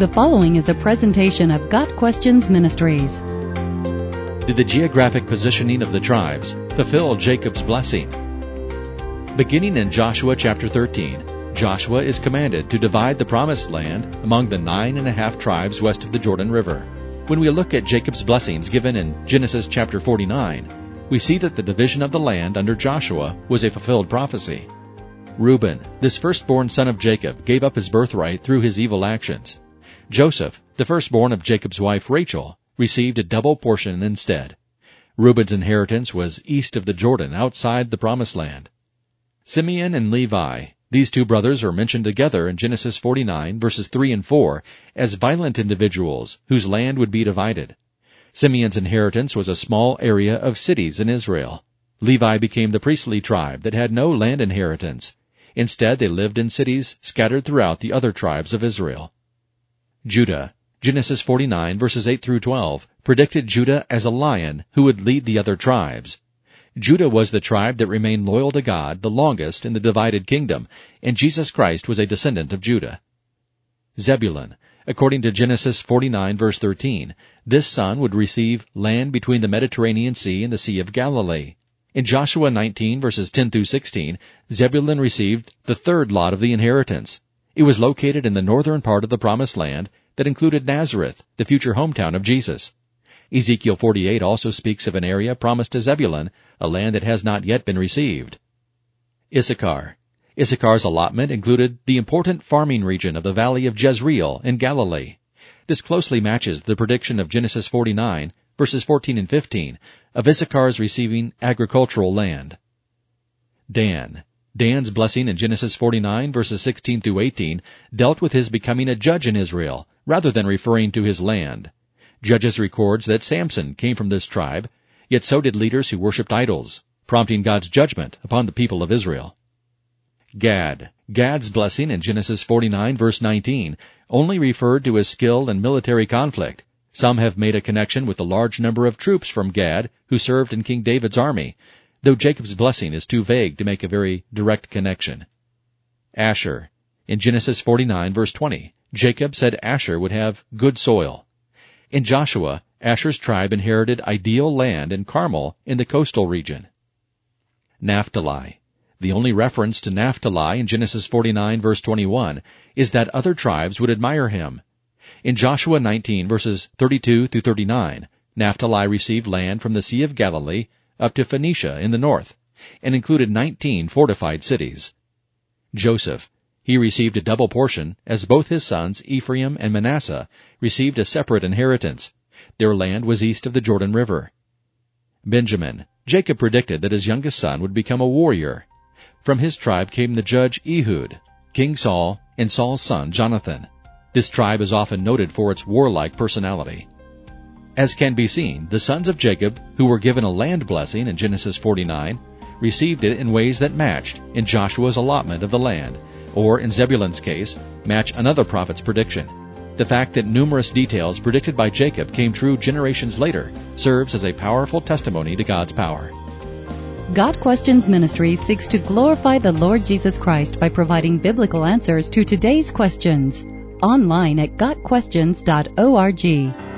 The following is a presentation of Got Questions Ministries. Did the geographic positioning of the tribes fulfill Jacob's blessing? Beginning in Joshua chapter 13, Joshua is commanded to divide the promised land among the nine and a half tribes west of the Jordan River. When we look at Jacob's blessings given in Genesis chapter 49, we see that the division of the land under Joshua was a fulfilled prophecy. Reuben, this firstborn son of Jacob, gave up his birthright through his evil actions. Joseph, the firstborn of Jacob's wife Rachel, received a double portion instead. Reuben's inheritance was east of the Jordan, outside the Promised Land. Simeon and Levi, these two brothers are mentioned together in Genesis 49 verses 3 and 4 as violent individuals whose land would be divided. Simeon's inheritance was a small area of cities in Israel. Levi became the priestly tribe that had no land inheritance. Instead, they lived in cities scattered throughout the other tribes of Israel. Judah. Genesis 49 verses 8 through 12 predicted Judah as a lion who would lead the other tribes. Judah was the tribe that remained loyal to God the longest in the divided kingdom, and Jesus Christ was a descendant of Judah. Zebulun. According to Genesis 49 verse 13, this son would receive land between the Mediterranean Sea and the Sea of Galilee. In Joshua 19 verses 10 through 16, Zebulun received the third lot of the inheritance. It was located in the northern part of the Promised Land that included Nazareth, the future hometown of Jesus. Ezekiel 48 also speaks of an area promised to Zebulun, a land that has not yet been received. Issachar. Issachar's allotment included the important farming region of the valley of Jezreel in Galilee. This closely matches the prediction of Genesis 49, verses 14 and 15, of Issachar's receiving agricultural land. Dan. Dan's blessing in Genesis 49 verses 16 through 18 dealt with his becoming a judge in Israel, rather than referring to his land. Judges records that Samson came from this tribe, yet so did leaders who worshipped idols, prompting God's judgment upon the people of Israel. Gad. Gad's blessing in Genesis 49 verse 19 only referred to his skill in military conflict. Some have made a connection with the large number of troops from Gad who served in King David's army, though Jacob's blessing is too vague to make a very direct connection. Asher. In Genesis 49 verse 20, Jacob said Asher would have good soil. In Joshua, Asher's tribe inherited ideal land in Carmel in the coastal region. Naphtali. The only reference to Naphtali in Genesis 49 verse 21 is that other tribes would admire him. In Joshua 19 verses 32 through 39, Naphtali received land from the Sea of Galilee up to Phoenicia in the north, and included 19 fortified cities. Joseph, he received a double portion, as both his sons, Ephraim and Manasseh, received a separate inheritance. Their land was east of the Jordan River. Benjamin, Jacob predicted that his youngest son would become a warrior. From his tribe came the judge Ehud, King Saul, and Saul's son Jonathan. This tribe is often noted for its warlike personality. As can be seen, the sons of Jacob, who were given a land blessing in Genesis 49, received it in ways that matched in Joshua's allotment of the land, or in Zebulun's case, match another prophet's prediction. The fact that numerous details predicted by Jacob came true generations later serves as a powerful testimony to God's power. Got Questions Ministry seeks to glorify the Lord Jesus Christ by providing biblical answers to today's questions. Online at GotQuestions.org.